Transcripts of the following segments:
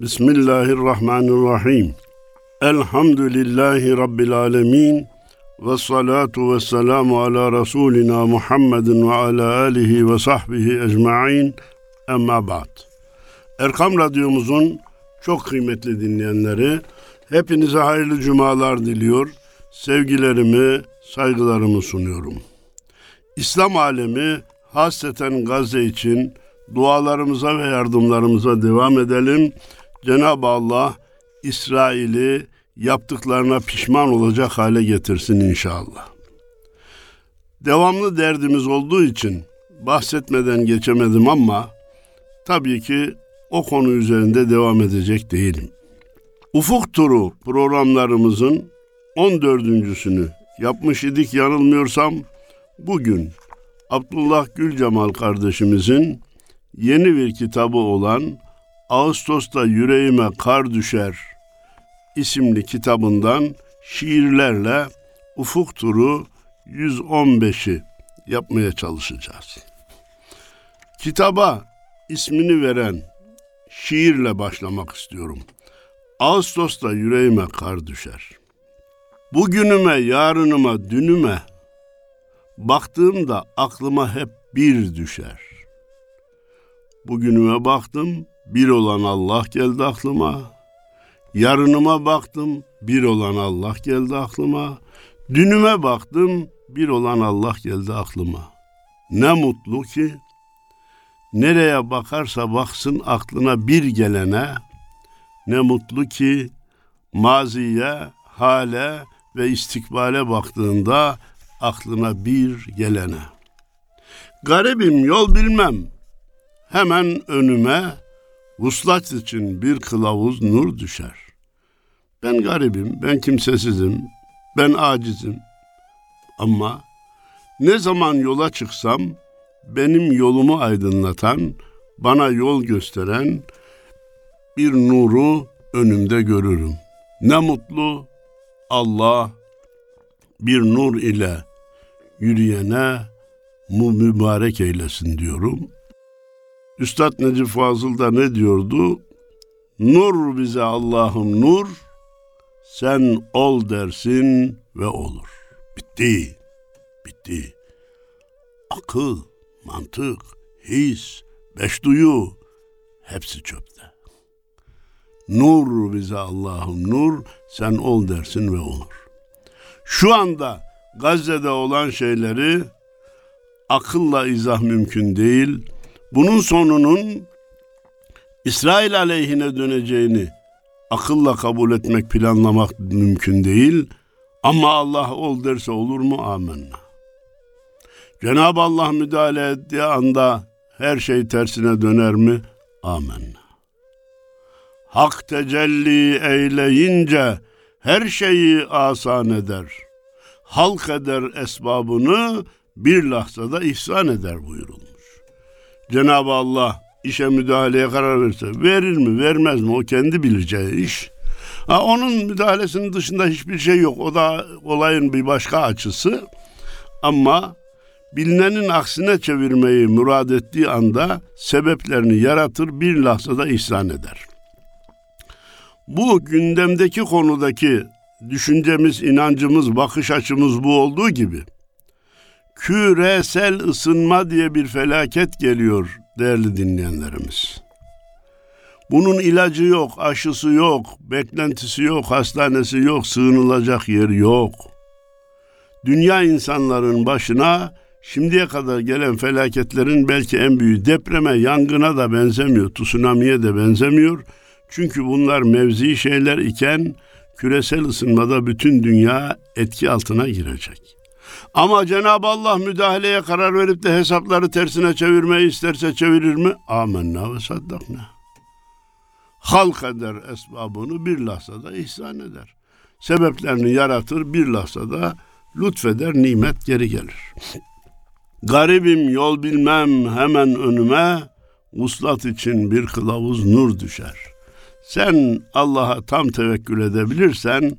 Bismillahirrahmanirrahim. Elhamdülillahi Rabbil alemin. Ve salatu ve selamu ala Resulina Muhammedin ve ala alihi ve sahbihi ecma'in. Emma ba'd. Erkam Radyomuzun çok kıymetli dinleyenleri, hepinize hayırlı cumalar diliyor. Sevgilerimi, saygılarımı sunuyorum. İslam alemi hasreten Gazze için dualarımıza ve yardımlarımıza devam edelim. Cenab-ı Allah İsrail'i yaptıklarına pişman olacak hale getirsin inşallah. Devamlı derdimiz olduğu için bahsetmeden geçemedim ama tabii ki o konu üzerinde devam edecek değilim. Ufuk Turu programlarımızın 14.sünü yapmış idik yanılmıyorsam bugün Abdullah Gülcemal kardeşimizin yeni bir kitabı olan Ağustos'ta Yüreğime Kar Düşer isimli kitabından şiirlerle Ufuk Turu 115'i yapmaya çalışacağız. Kitaba ismini veren şiirle başlamak istiyorum. Ağustos'ta yüreğime kar düşer. Bugünüme, yarınıma, dünüme baktığımda aklıma hep bir düşer. Bugünüme baktım, bir olan Allah geldi aklıma. Yarınıma baktım, bir olan Allah geldi aklıma. Dünüme baktım, bir olan Allah geldi aklıma. Ne mutlu ki nereye bakarsa baksın aklına bir gelene ne mutlu ki maziye, hale ve istikbale baktığında aklına bir gelene. Garibim yol bilmem. Hemen önüme vuslat için bir kılavuz nur düşer. Ben garibim, ben kimsesizim, ben acizim. Ama ne zaman yola çıksam benim yolumu aydınlatan, bana yol gösteren bir nuru önümde görürüm. Ne mutlu Allah bir nur ile yürüyene mübarek eylesin diyorum. Üstad Necip Fazıl da ne diyordu? Nur bize Allah'ım nur, sen ol dersin ve olur. Bitti, bitti. Akıl, mantık, his, beş duyu hepsi çöpte. Nur bize Allah'ım nur, sen ol dersin ve olur. Şu anda Gazze'de olan şeyleri akılla izah mümkün değil. Bunun sonunun İsrail aleyhine döneceğini akılla kabul etmek, planlamak mümkün değil. Ama Allah ol derse olur mu? Amenna. Cenab-ı Allah müdahale ettiği anda her şey tersine döner mi? Amenna. Hak tecelli eyleyince her şeyi asan eder. Halk eder esbabını bir lahzada ihsan eder buyurulmuş. Cenab-ı Allah işe müdahaleye karar verirse verir mi vermez mi o kendi bileceği iş. Ha, onun müdahalesinin dışında hiçbir şey yok. O da olayın bir başka açısı. Ama bilinenin aksine çevirmeyi murad ettiği anda sebeplerini yaratır bir lahzada ihsan eder. Bu gündemdeki konudaki düşüncemiz, inancımız, bakış açımız bu olduğu gibi küresel ısınma diye bir felaket geliyor değerli dinleyenlerimiz. Bunun ilacı yok, aşısı yok, beklentisi yok, hastanesi yok, sığınılacak yer yok. Dünya insanların başına şimdiye kadar gelen felaketlerin belki en büyüğü depreme, yangına da benzemiyor, tsunami'ye de benzemiyor. Çünkü bunlar mevzi şeyler iken küresel ısınmada bütün dünya etki altına girecek. Ama Cenab-ı Allah müdahaleye karar verip de hesapları tersine çevirmeyi isterse çevirir mi? Amenna ve saddakna. Halk eder esbabını bir lahzada ihsan eder. Sebeplerini yaratır bir lahzada lütfeder nimet geri gelir. Garibim yol bilmem hemen önüme uslat için bir kılavuz nur düşer. Sen Allah'a tam tevekkül edebilirsen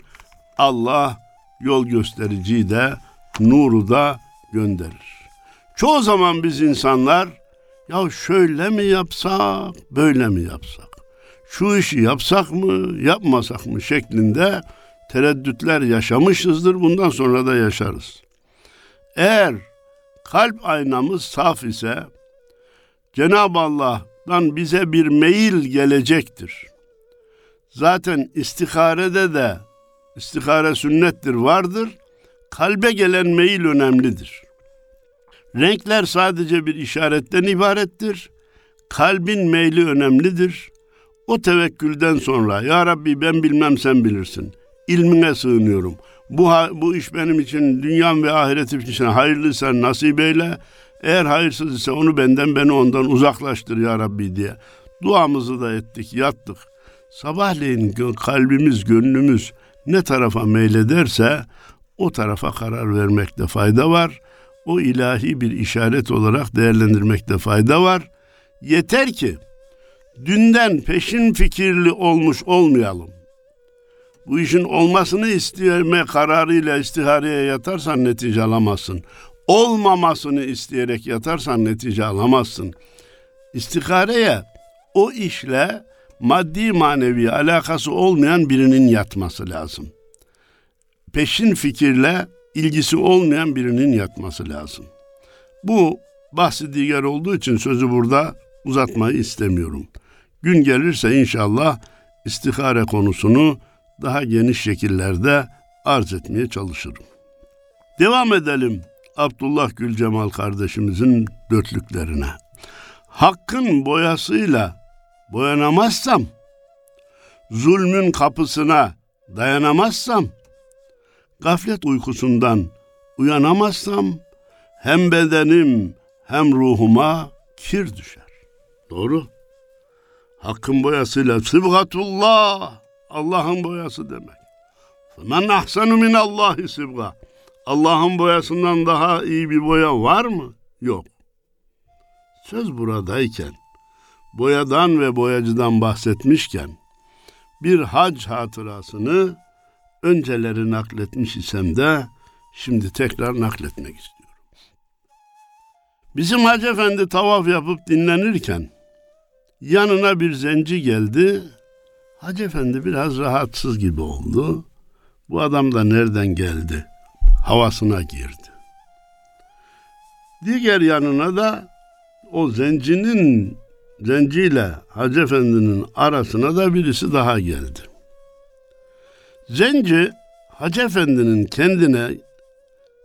Allah yol göstericiyi de nuru da gönderir. Çoğu zaman biz insanlar ya şöyle mi yapsak, böyle mi yapsak? şu işi yapsak mı, yapmasak mı şeklinde tereddütler yaşamışızdır. Bundan sonra da yaşarız. Eğer kalp aynamız saf ise Cenab-ı Allah'tan bize bir meyil gelecektir. Zaten istiharede de istihare sünnettir vardır. Kalbe gelen meyil önemlidir. Renkler sadece bir işaretten ibarettir. Kalbin meyli önemlidir. O tevekkülden sonra ya Rabbi ben bilmem sen bilirsin. İlmine sığınıyorum. Bu, bu iş benim için dünyam ve ahiretim için hayırlıysa nasip eyle. Eğer hayırsız ise onu benden beni ondan uzaklaştır ya Rabbi diye. Duamızı da ettik yattık. Sabahleyin kalbimiz gönlümüz ne tarafa meylederse o tarafa karar vermekte fayda var. O ilahi bir işaret olarak değerlendirmekte fayda var. Yeter ki dünden peşin fikirli olmuş olmayalım. Bu işin olmasını isteme kararıyla istihareye yatarsan netice alamazsın. Olmamasını isteyerek yatarsan netice alamazsın. İstihareye o işle maddi manevi alakası olmayan birinin yatması lazım. Peşin fikirle ilgisi olmayan birinin yatması lazım. Bu bahsi diğer olduğu için sözü burada uzatmayı istemiyorum. Gün gelirse inşallah istihare konusunu daha geniş şekillerde arz etmeye çalışırım. Devam edelim Abdullah Gülcemal kardeşimizin dörtlüklerine. Hakkın boyasıyla boyanamazsam, zulmün kapısına dayanamazsam, gaflet uykusundan uyanamazsam, hem bedenim hem ruhuma kir düşer. Doğru. Hakkın boyasıyla sıbgatullah Allah'ın boyası demek. Men ahsenu min Allahi sibga. Allah'ın boyasından daha iyi bir boya var mı? Yok. Söz buradayken, boyadan ve boyacıdan bahsetmişken, bir hac hatırasını önceleri nakletmiş isem de şimdi tekrar nakletmek istiyorum. Bizim Hacı Efendi tavaf yapıp dinlenirken yanına bir zenci geldi Hacı Efendi biraz rahatsız gibi oldu. Bu adam da nereden geldi? Havasına girdi. Diğer yanına da o zencinin zenciyle Hacı Efendi'nin arasına da birisi daha geldi. Zenci Hacı Efendi'nin kendine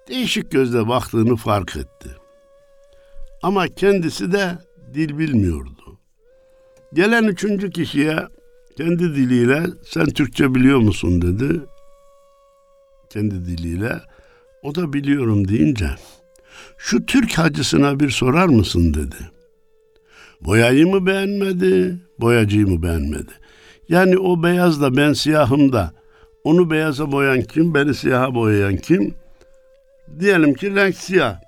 değişik gözle baktığını fark etti. Ama kendisi de dil bilmiyordu. Gelen üçüncü kişiye kendi diliyle sen Türkçe biliyor musun dedi. Kendi diliyle. O da biliyorum deyince şu Türk hacısına bir sorar mısın dedi. Boyayı mı beğenmedi, boyacıyı mı beğenmedi? Yani o beyaz da ben siyahım da onu beyaza boyayan kim, beni siyaha boyayan kim? Diyelim ki renk siyah.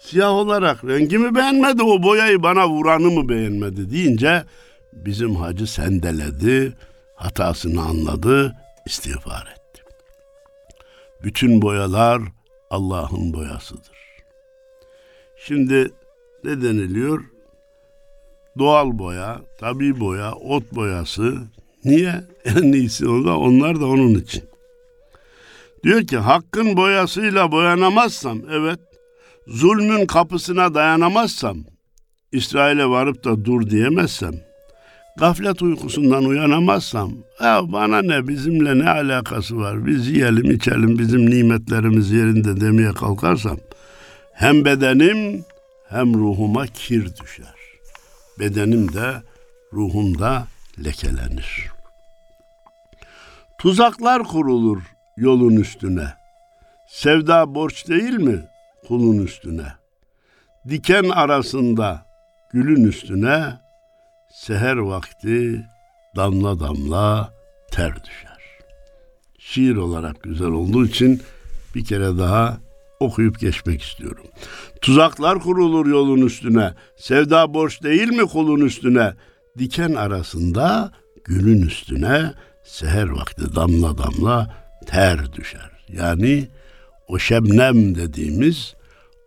Siyah olarak rengimi beğenmedi, o boyayı bana vuranı mı beğenmedi deyince bizim hacı sendeledi, hatasını anladı, istiğfar etti. Bütün boyalar Allah'ın boyasıdır. Şimdi ne deniliyor? Doğal boya, tabi boya, ot boyası. Niye? En iyisi o da onlar da onun için. Diyor ki hakkın boyasıyla boyanamazsam, evet, zulmün kapısına dayanamazsam, İsrail'e varıp da dur diyemezsem, gaflet uykusundan uyanamazsam ya bana ne bizimle ne alakası var biz yiyelim içelim bizim nimetlerimiz yerinde demeye kalkarsam hem bedenim hem ruhuma kir düşer. Bedenim de ruhum da lekelenir. Tuzaklar kurulur yolun üstüne. Sevda borç değil mi kulun üstüne? Diken arasında gülün üstüne seher vakti damla damla ter düşer. Şiir olarak güzel olduğu için bir kere daha okuyup geçmek istiyorum. Tuzaklar kurulur yolun üstüne, sevda borç değil mi kulun üstüne? Diken arasında gülün üstüne seher vakti damla damla ter düşer. Yani o şebnem dediğimiz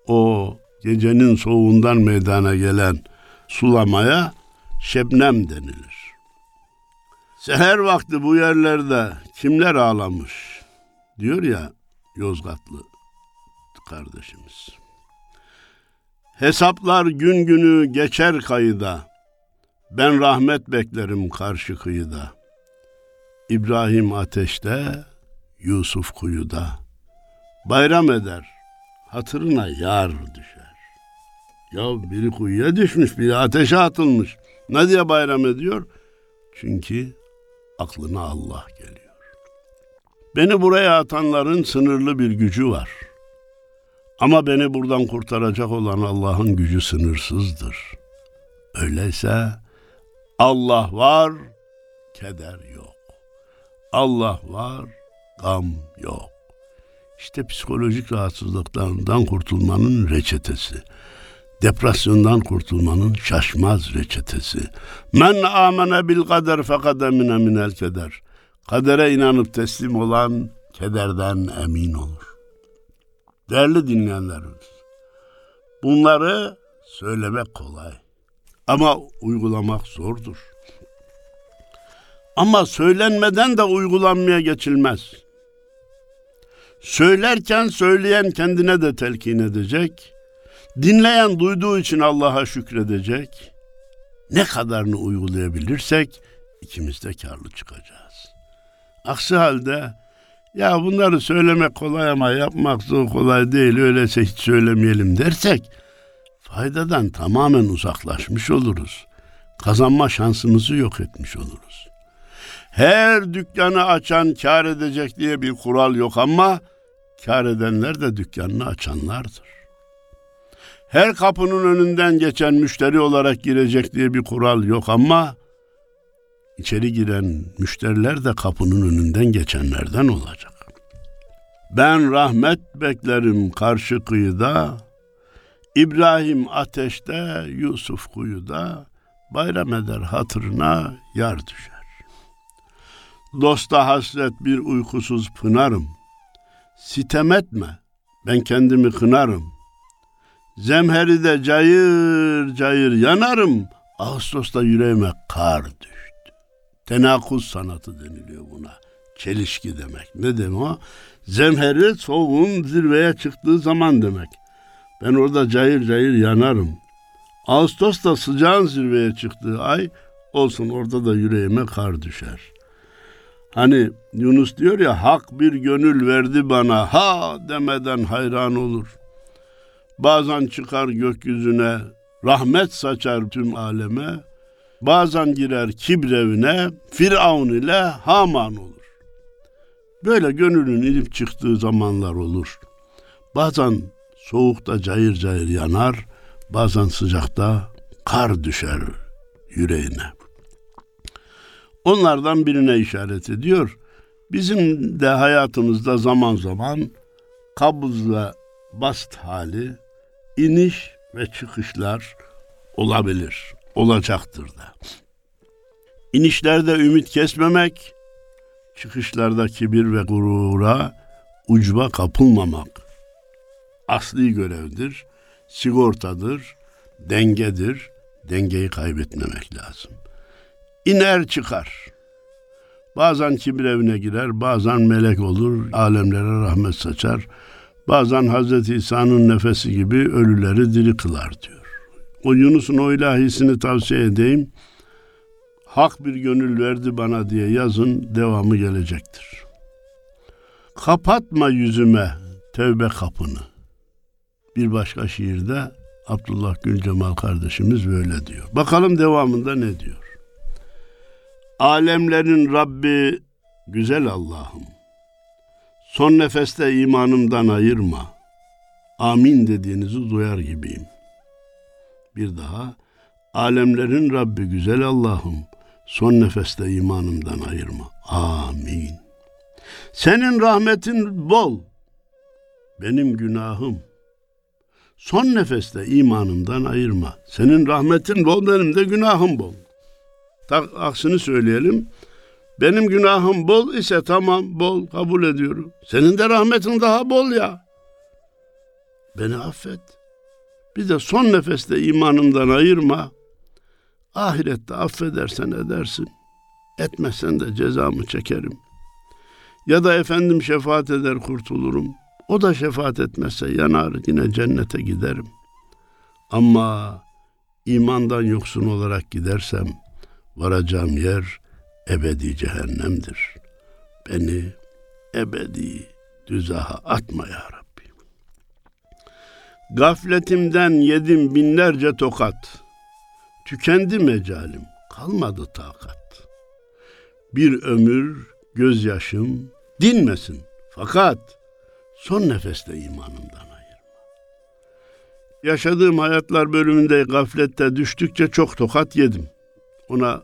o gecenin soğuğundan meydana gelen sulamaya şebnem denilir. Seher vakti bu yerlerde kimler ağlamış diyor ya Yozgatlı kardeşimiz. Hesaplar gün günü geçer kayıda. Ben rahmet beklerim karşı kıyıda. İbrahim ateşte, Yusuf kuyuda. Bayram eder, hatırına yar düşer. Ya biri kuyuya düşmüş, biri ateşe atılmış. Ne diye bayram ediyor? Çünkü aklına Allah geliyor. Beni buraya atanların sınırlı bir gücü var. Ama beni buradan kurtaracak olan Allah'ın gücü sınırsızdır. Öyleyse Allah var, keder yok. Allah var, gam yok. İşte psikolojik rahatsızlıklarından kurtulmanın reçetesi. Depresyondan kurtulmanın şaşmaz reçetesi. Men amene bil kader fekad emine minel keder. Kadere inanıp teslim olan kederden emin olur. Değerli dinleyenlerimiz, bunları söylemek kolay ama uygulamak zordur. Ama söylenmeden de uygulanmaya geçilmez. Söylerken söyleyen kendine de telkin edecek, dinleyen duyduğu için Allah'a şükredecek. Ne kadarını uygulayabilirsek ikimiz de karlı çıkacağız. Aksi halde ya bunları söylemek kolay ama yapmak zor kolay değil öyleyse hiç söylemeyelim dersek faydadan tamamen uzaklaşmış oluruz. Kazanma şansımızı yok etmiş oluruz. Her dükkanı açan kar edecek diye bir kural yok ama kar edenler de dükkanını açanlardır. Her kapının önünden geçen müşteri olarak girecek diye bir kural yok ama içeri giren müşteriler de kapının önünden geçenlerden olacak. Ben rahmet beklerim karşı kıyıda, İbrahim ateşte, Yusuf kuyuda, bayram eder hatırına yar düşer. Dosta hasret bir uykusuz pınarım. Sitem etme, ben kendimi kınarım. Zemheride cayır cayır yanarım, Ağustos'ta yüreğime kar düştü. Tenakuz sanatı deniliyor buna. Çelişki demek. Ne demek o? Zemheri soğuğun zirveye çıktığı zaman demek. Ben orada cayır cayır yanarım. Ağustos'ta sıcağın zirveye çıktığı ay olsun orada da yüreğime kar düşer. Hani Yunus diyor ya hak bir gönül verdi bana ha demeden hayran olur. Bazen çıkar gökyüzüne rahmet saçar tüm aleme. Bazen girer kibrevine Firavun ile Haman olur. Böyle gönlünün inip çıktığı zamanlar olur. Bazen soğukta cayır cayır yanar, bazen sıcakta kar düşer yüreğine. Onlardan birine işaret ediyor. Bizim de hayatımızda zaman zaman kabızla bast hali, iniş ve çıkışlar olabilir, olacaktır da. İnişlerde ümit kesmemek, çıkışlarda kibir ve gurura, ucba kapılmamak asli görevdir, sigortadır, dengedir, dengeyi kaybetmemek lazım. İner çıkar. Bazen kibir evine girer, bazen melek olur, alemlere rahmet saçar. Bazen Hazreti İsa'nın nefesi gibi ölüleri diri kılar diyor. O Yunus'un o ilahisini tavsiye edeyim. Hak bir gönül verdi bana diye yazın, devamı gelecektir. Kapatma yüzüme tevbe kapını. Bir başka şiirde Abdullah Gül Cemal kardeşimiz böyle diyor. Bakalım devamında ne diyor? Alemlerin Rabbi güzel Allah'ım. Son nefeste imanımdan ayırma. Amin dediğinizi duyar gibiyim. Bir daha alemlerin Rabbi güzel Allah'ım. Son nefeste imanımdan ayırma. Amin. Senin rahmetin bol. Benim günahım. Son nefeste imanımdan ayırma. Senin rahmetin bol, benim de günahım bol. Tak, aksini söyleyelim. Benim günahım bol ise tamam bol kabul ediyorum. Senin de rahmetin daha bol ya. Beni affet. Bir de son nefeste imanımdan ayırma. Ahirette affedersen edersin. Etmezsen de cezamı çekerim. Ya da efendim şefaat eder kurtulurum. O da şefaat etmezse yanar yine cennete giderim. Ama imandan yoksun olarak gidersem varacağım yer ebedi cehennemdir. Beni ebedi düzaha atma ya Rabbi. Gafletimden yedim binlerce tokat. Tükendi mecalim, kalmadı takat. Bir ömür gözyaşım dinmesin. Fakat son nefeste imanımdan ayırma. Yaşadığım hayatlar bölümünde gaflette düştükçe çok tokat yedim. Ona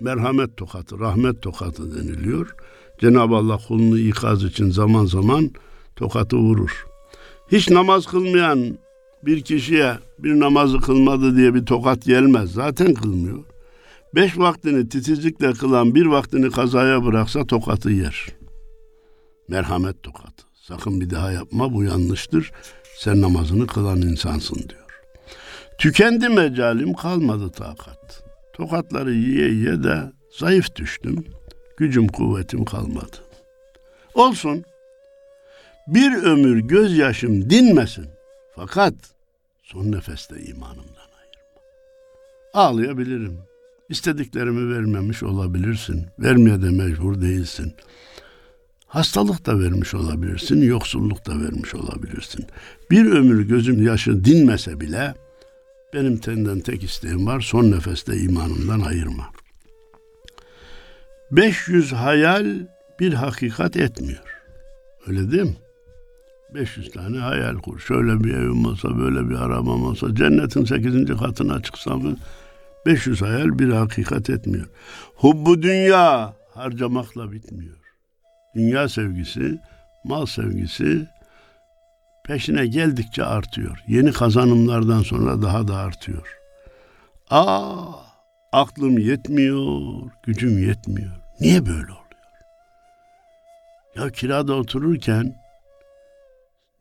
merhamet tokatı, rahmet tokatı deniliyor. Cenab-ı Allah kulunu ikaz için zaman zaman tokatı vurur. Hiç namaz kılmayan bir kişiye bir namazı kılmadı diye bir tokat gelmez. Zaten kılmıyor. Beş vaktini titizlikle kılan bir vaktini kazaya bıraksa tokatı yer. Merhamet tokatı. Sakın bir daha yapma bu yanlıştır. Sen namazını kılan insansın diyor. Tükendi mecalim kalmadı takat. Tokatları yiye yiye de zayıf düştüm. Gücüm kuvvetim kalmadı. Olsun. Bir ömür gözyaşım dinmesin. Fakat son nefeste imanımdan ayırma. Ağlayabilirim. İstediklerimi vermemiş olabilirsin. Vermeye de mecbur değilsin. Hastalık da vermiş olabilirsin, yoksulluk da vermiş olabilirsin. Bir ömür gözüm yaşı dinmese bile benim senden tek isteğim var. Son nefeste imanımdan ayırma. 500 hayal bir hakikat etmiyor. Öyle değil mi? 500 tane hayal kur. Şöyle bir evim olsa, böyle bir arabam olsa, cennetin 8. katına çıksam 500 hayal bir hakikat etmiyor. Hubbu dünya harcamakla bitmiyor. Dünya sevgisi, mal sevgisi peşine geldikçe artıyor. Yeni kazanımlardan sonra daha da artıyor. Aa, aklım yetmiyor, gücüm yetmiyor. Niye böyle oluyor? Ya kirada otururken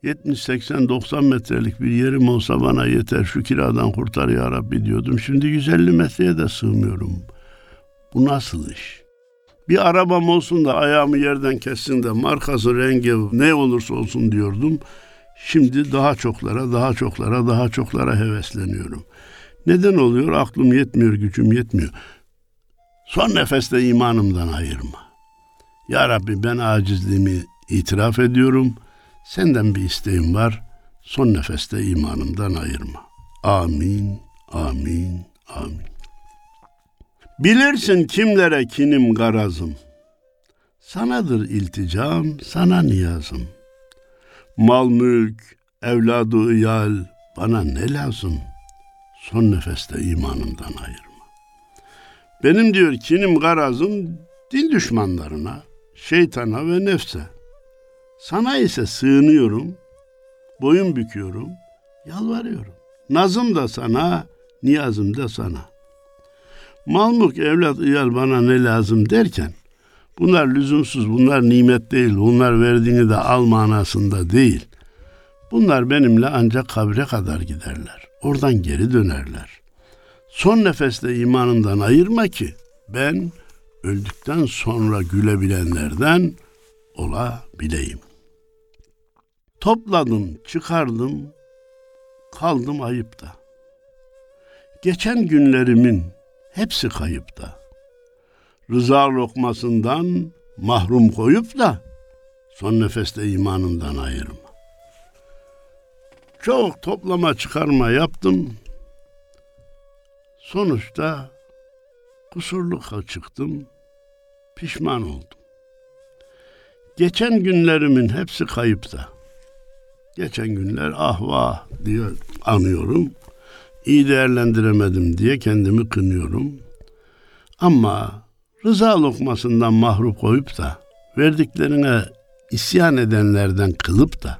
70, 80, 90 metrelik bir yerim olsa bana yeter şu kiradan kurtar ya Rabbi diyordum. Şimdi 150 metreye de sığmıyorum. Bu nasıl iş? Bir arabam olsun da ayağımı yerden kessin de markası, rengi ne olursa olsun diyordum. Şimdi daha çoklara, daha çoklara, daha çoklara hevesleniyorum. Neden oluyor? Aklım yetmiyor, gücüm yetmiyor. Son nefeste imanımdan ayırma. Ya Rabbi ben acizliğimi itiraf ediyorum. Senden bir isteğim var. Son nefeste imanımdan ayırma. Amin, amin, amin. Bilirsin kimlere kinim garazım. Sanadır ilticam, sana niyazım. Mal mülk, evladı iyal, bana ne lazım? Son nefeste imanımdan ayırma. Benim diyor kinim garazım din düşmanlarına, şeytana ve nefse. Sana ise sığınıyorum, boyun büküyorum, yalvarıyorum. Nazım da sana, niyazım da sana. Mal mülk, evlat, iyal bana ne lazım derken, bunlar lüzumsuz, bunlar nimet değil, bunlar verdiğini de al manasında değil. Bunlar benimle ancak kabre kadar giderler. Oradan geri dönerler. Son nefeste imanından ayırma ki ben öldükten sonra gülebilenlerden olabileyim. Topladım, çıkardım, kaldım ayıpta. Geçen günlerimin hepsi kayıpta. Rıza lokmasından mahrum koyup da son nefeste imanından ayırma. Çok toplama çıkarma yaptım. Sonuçta kusurlu çıktım. Pişman oldum. Geçen günlerimin hepsi kayıpta. Geçen günler ah vah diye anıyorum. İyi değerlendiremedim diye kendimi kınıyorum. Ama rıza lokmasından mahrum koyup da verdiklerine isyan edenlerden kılıp da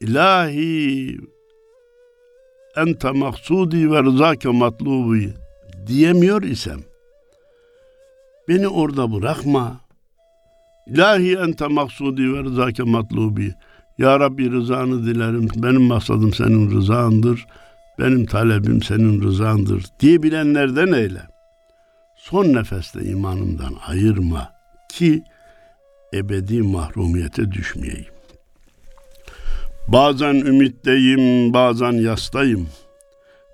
İlahi ente maksudi ve rızake matlubi diyemiyor isem beni orada bırakma. İlahi ente maksudi ve rızake matlubi. Ya Rabbi rızanı dilerim. Benim maksadım senin rızandır. Benim talebim senin rızandır diyebilenlerden eyle. son nefeste imanımdan ayırma ki ebedi mahrumiyete düşmeyeyim. Bazen ümitteyim, bazen yastayım.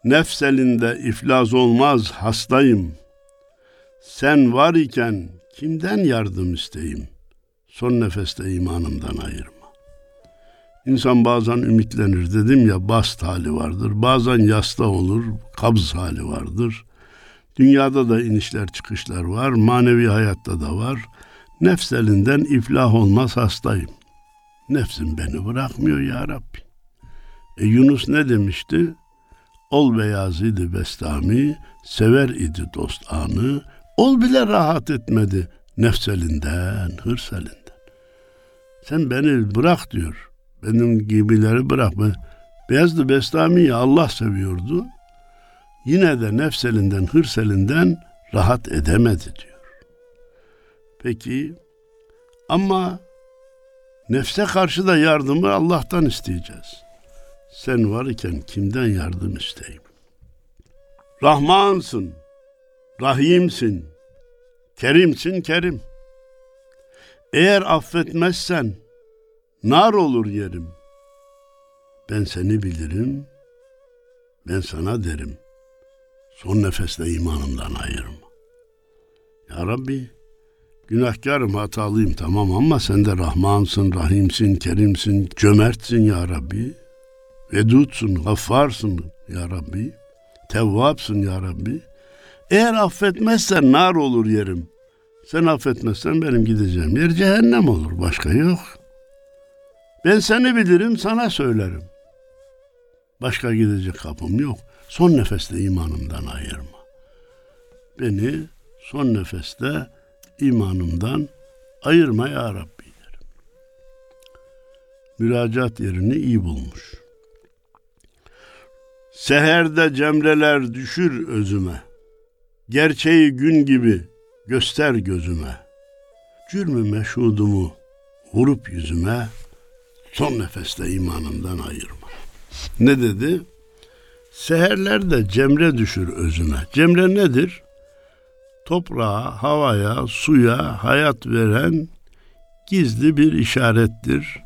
Nefs elinde iflas olmaz hastayım. Sen var iken kimden yardım isteyim? Son nefeste imanımdan ayırma. İnsan bazen ümitlenir dedim ya bast hali vardır. Bazen yasta olur, kabz hali vardır. Dünyada da inişler çıkışlar var, manevi hayatta da var. Nefs elinden iflah olmaz hastayım. Nefsim beni bırakmıyor ya Rabbi. E Yunus ne demişti? Ol beyazıydı bestami, sever idi dost anı, ol bile rahat etmedi nefs elinden, hırs elinden. Sen beni bırak diyor. Benim gibileri bırak. Ben, Beyazlı Bestami'yi Allah seviyordu. Yine de nefs elinden, hırs elinden rahat edemedi diyor. Peki ama nefse karşı da yardımı Allah'tan isteyeceğiz. Sen var iken kimden yardım isteyeyim? Rahmansın, Rahimsin, Kerimsin Kerim. Eğer affetmezsen nar olur yerim. Ben seni bilirim, ben sana derim. Son nefeste imanımdan ayırma. Ya Rabbi, günahkarım, hatalıyım tamam ama sen de Rahmansın, Rahimsin, Kerimsin, cömertsin ya Rabbi. Vedutsun, gaffarsın ya Rabbi. Tevvapsın ya Rabbi. Eğer affetmezsen nar olur yerim. Sen affetmezsen benim gideceğim yer cehennem olur. Başka yok. Ben seni bilirim, sana söylerim. Başka gidecek kapım yok. Son nefeste imanımdan ayırma. Beni son nefeste imanımdan ayırma ya Rabbi derim. Müracaat yerini iyi bulmuş. Seherde cemreler düşür özüme. Gerçeği gün gibi göster gözüme. Cürmü meşhudumu vurup yüzüme son nefeste imanımdan ayırma. Ne dedi? Seherlerde cemre düşür özüme. Cemre nedir? Toprağa, havaya, suya hayat veren gizli bir işarettir.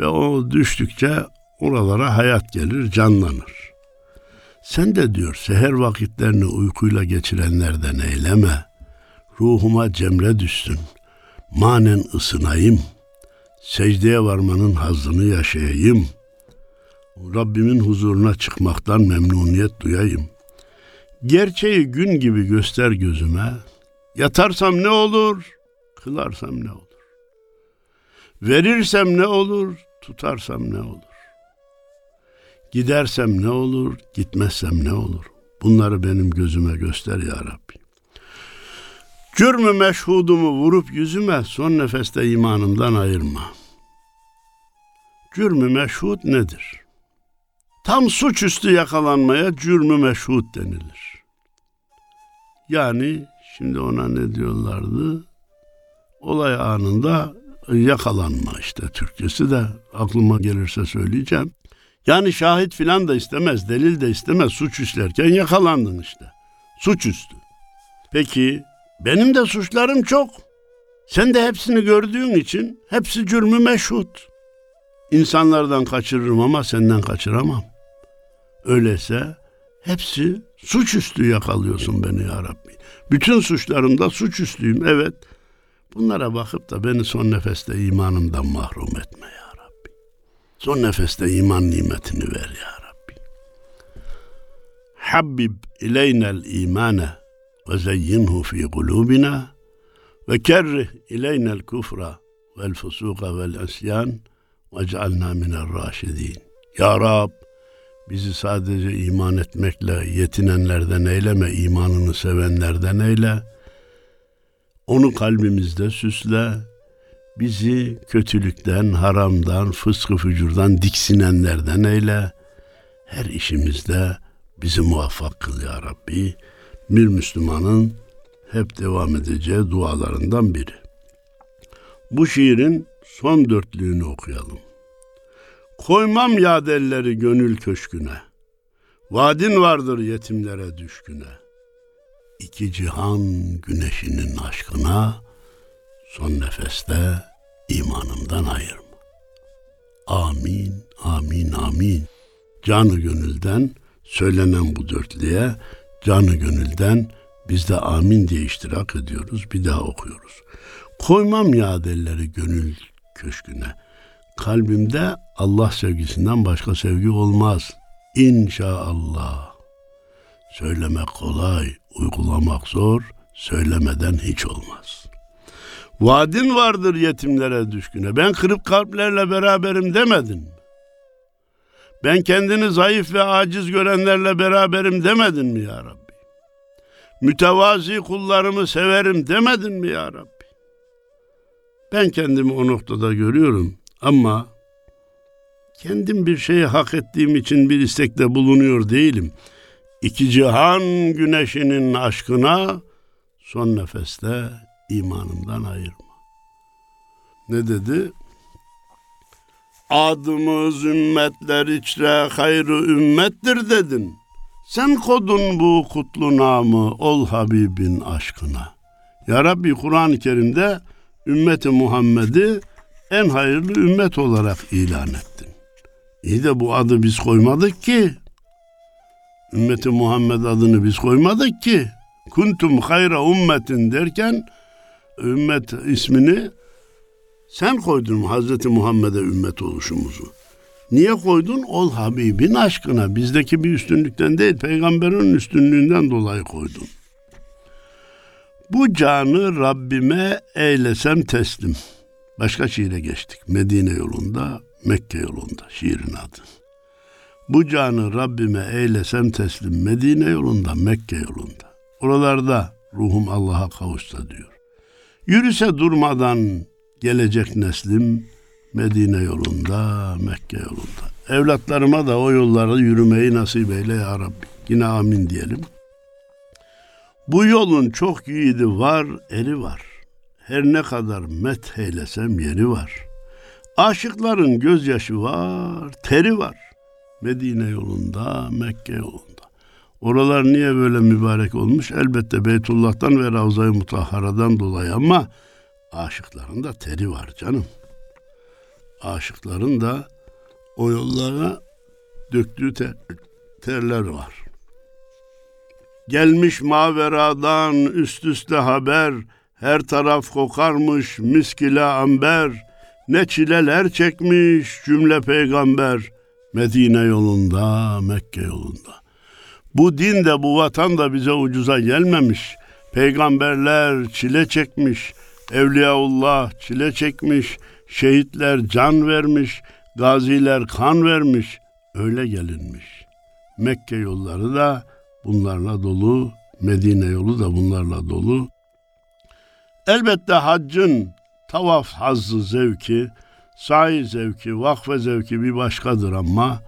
Ve o düştükçe oralara hayat gelir, canlanır. Sen de diyor seher vakitlerini uykuyla geçirenlerden eyleme. Ruhuma cemre düşsün. Manen ısınayım. Secdeye varmanın hazzını yaşayayım. Rabbimin huzuruna çıkmaktan memnuniyet duyayım. Gerçeği gün gibi göster gözüme. Yatarsam ne olur, kılarsam ne olur. Verirsem ne olur, tutarsam ne olur. Gidersem ne olur, gitmezsem ne olur? Bunları benim gözüme göster ya Rabbi. Cürmü meşhudumu vurup yüzüme son nefeste imanımdan ayırma. Cürmü meşhud nedir? Tam suçüstü yakalanmaya cürmü meşhud denilir. Yani şimdi ona ne diyorlardı? Olay anında yakalanma işte Türkçesi de aklıma gelirse söyleyeceğim. Yani şahit filan da istemez, delil de istemez. Suç işlerken yakalandın işte. Suçüstü. Peki benim de suçlarım çok. Sen de hepsini gördüğün için hepsi cürmü meşhut. İnsanlardan kaçırırım ama senden kaçıramam. Öyleyse hepsi suçüstü yakalıyorsun beni ya Rabbi. Bütün suçlarımda suçüstüyüm evet. Bunlara bakıp da beni son nefeste imanımdan mahrum etme ya. Son nefeste iman nimetini ver ya Rabbi. Habbib ileynel imane kerrih ileynel kufra vel fusuka vel esyan ve cealna minel raşidin. Ya Rab bizi sadece iman etmekle yetinenlerden eyleme, imanını sevenlerden eyle. Onu kalbimizde süsle, Bizi kötülükten, haramdan, fıskı fücurdan diksinenlerden eyle. Her işimizde bizi muvaffak kıl ya Rabbi. Bir Müslümanın hep devam edeceği dualarından biri. Bu şiirin son dörtlüğünü okuyalım. Koymam yadelleri gönül köşküne. Vadin vardır yetimlere düşküne. iki cihan güneşinin aşkına son nefeste imanımdan ayırma. Amin, amin, amin. Canı gönülden söylenen bu dörtlüye canı gönülden biz de amin diye iştirak ediyoruz. Bir daha okuyoruz. Koymam yadelleri gönül köşküne. Kalbimde Allah sevgisinden başka sevgi olmaz. İnşallah. Söylemek kolay, uygulamak zor, söylemeden hiç olmaz. Vaadin vardır yetimlere düşküne. Ben kırık kalplerle beraberim demedin. Ben kendini zayıf ve aciz görenlerle beraberim demedin mi ya Rabbi? Mütevazi kullarımı severim demedin mi ya Rabbi? Ben kendimi o noktada görüyorum ama kendim bir şeyi hak ettiğim için bir istekte bulunuyor değilim. İki cihan güneşinin aşkına son nefeste imanımdan ayırma. Ne dedi? Adımız ümmetler içre hayrı ümmettir dedin. Sen kodun bu kutlu namı ol Habibin aşkına. Ya Rabbi Kur'an-ı Kerim'de ümmeti Muhammed'i en hayırlı ümmet olarak ilan ettin. İyi de bu adı biz koymadık ki. Ümmeti Muhammed adını biz koymadık ki. Kuntum hayra ummetin derken ümmet ismini sen koydun Hazreti Muhammed'e ümmet oluşumuzu. Niye koydun? Ol Habibin aşkına. Bizdeki bir üstünlükten değil, peygamberin üstünlüğünden dolayı koydun. Bu canı Rabbime eylesem teslim. Başka şiire geçtik. Medine yolunda, Mekke yolunda şiirin adı. Bu canı Rabbime eylesem teslim. Medine yolunda, Mekke yolunda. Oralarda ruhum Allah'a kavuşsa diyor. Yürüse durmadan gelecek neslim Medine yolunda, Mekke yolunda. Evlatlarıma da o yollarda yürümeyi nasip eyle ya Rabbi. Yine amin diyelim. Bu yolun çok yiğidi var, eri var. Her ne kadar met eylesem yeri var. Aşıkların gözyaşı var, teri var. Medine yolunda, Mekke yolunda. Oralar niye böyle mübarek olmuş? Elbette Beytullah'tan ve Ravza-i Mutahhara'dan dolayı ama aşıkların da teri var canım. Aşıkların da o yollara döktüğü ter, terler var. Gelmiş maveradan üst üste haber, her taraf kokarmış miskile amber, ne çileler çekmiş cümle peygamber, Medine yolunda, Mekke yolunda. Bu din de bu vatan da bize ucuza gelmemiş. Peygamberler çile çekmiş, Evliyaullah çile çekmiş, şehitler can vermiş, gaziler kan vermiş, öyle gelinmiş. Mekke yolları da bunlarla dolu, Medine yolu da bunlarla dolu. Elbette haccın tavaf hazzı zevki, sahi zevki, vakfe zevki bir başkadır ama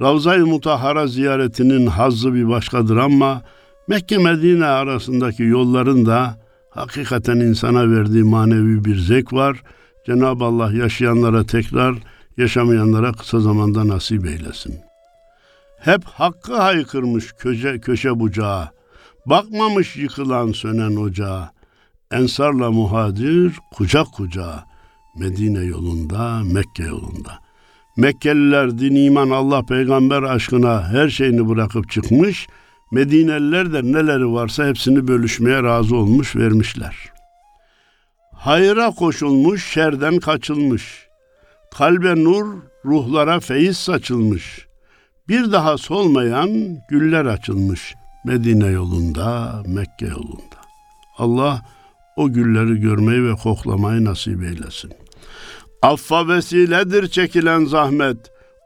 Ravza-i Mutahhara ziyaretinin hazzı bir başkadır ama Mekke Medine arasındaki yolların da hakikaten insana verdiği manevi bir zevk var. Cenab-ı Allah yaşayanlara tekrar, yaşamayanlara kısa zamanda nasip eylesin. Hep hakkı haykırmış köşe, köşe bucağı, bakmamış yıkılan sönen ocağa, ensarla muhacir kucak kucağa, Medine yolunda, Mekke yolunda. Mekkeliler din, iman, Allah, peygamber aşkına her şeyini bırakıp çıkmış, Medineliler de neleri varsa hepsini bölüşmeye razı olmuş, vermişler. Hayra koşulmuş, şerden kaçılmış. Kalbe nur, ruhlara feyiz saçılmış. Bir daha solmayan güller açılmış Medine yolunda, Mekke yolunda. Allah o gülleri görmeyi ve koklamayı nasip eylesin. Affa vesiledir çekilen zahmet.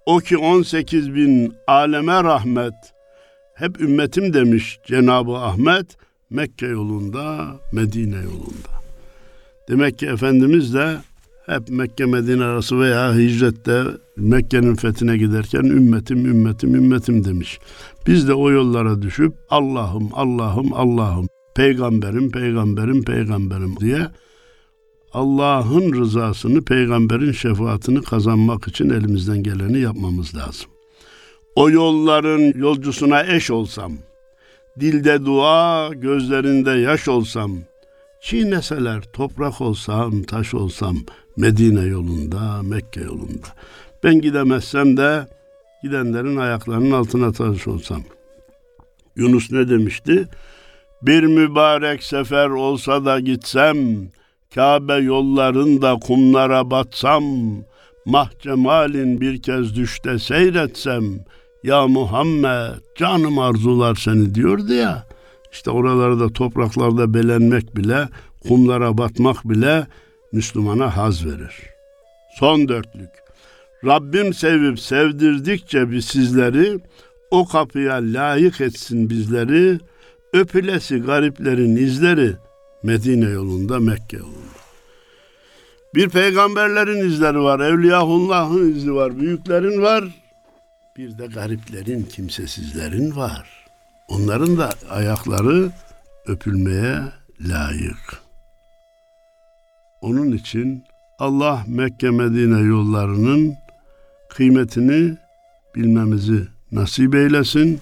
O ki 18 bin aleme rahmet. Hep ümmetim demiş Cenabı Ahmet Mekke yolunda, Medine yolunda. Demek ki Efendimiz de hep Mekke Medine arası veya hicrette Mekke'nin fethine giderken ümmetim ümmetim ümmetim demiş. Biz de o yollara düşüp Allah'ım Allah'ım Allah'ım peygamberim peygamberim peygamberim diye Allah'ın rızasını, peygamberin şefaatini kazanmak için elimizden geleni yapmamız lazım. O yolların yolcusuna eş olsam, Dilde dua, gözlerinde yaş olsam, çiğneseler toprak olsam, taş olsam, Medine yolunda, Mekke yolunda. Ben gidemezsem de gidenlerin ayaklarının altına taş olsam. Yunus ne demişti? Bir mübarek sefer olsa da gitsem, Kabe yollarında kumlara batsam, mahcemalin bir kez düşte seyretsem, ya Muhammed canım arzular seni diyordu ya. İşte oralarda topraklarda belenmek bile, kumlara batmak bile Müslümana haz verir. Son dörtlük. Rabbim sevip sevdirdikçe biz sizleri o kapıya layık etsin bizleri. Öpülesi gariplerin izleri Medine yolunda, Mekke yolunda. Bir peygamberlerin izleri var, Evliyaullah'ın izi var, büyüklerin var. Bir de gariplerin, kimsesizlerin var. Onların da ayakları öpülmeye layık. Onun için Allah Mekke Medine yollarının kıymetini bilmemizi nasip eylesin.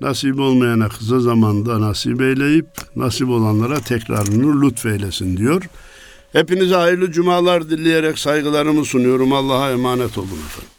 Nasip olmayana kısa zamanda nasip eyleyip nasip olanlara tekrarını lütfeylesin diyor. Hepinize hayırlı cumalar dileyerek saygılarımı sunuyorum. Allah'a emanet olun efendim.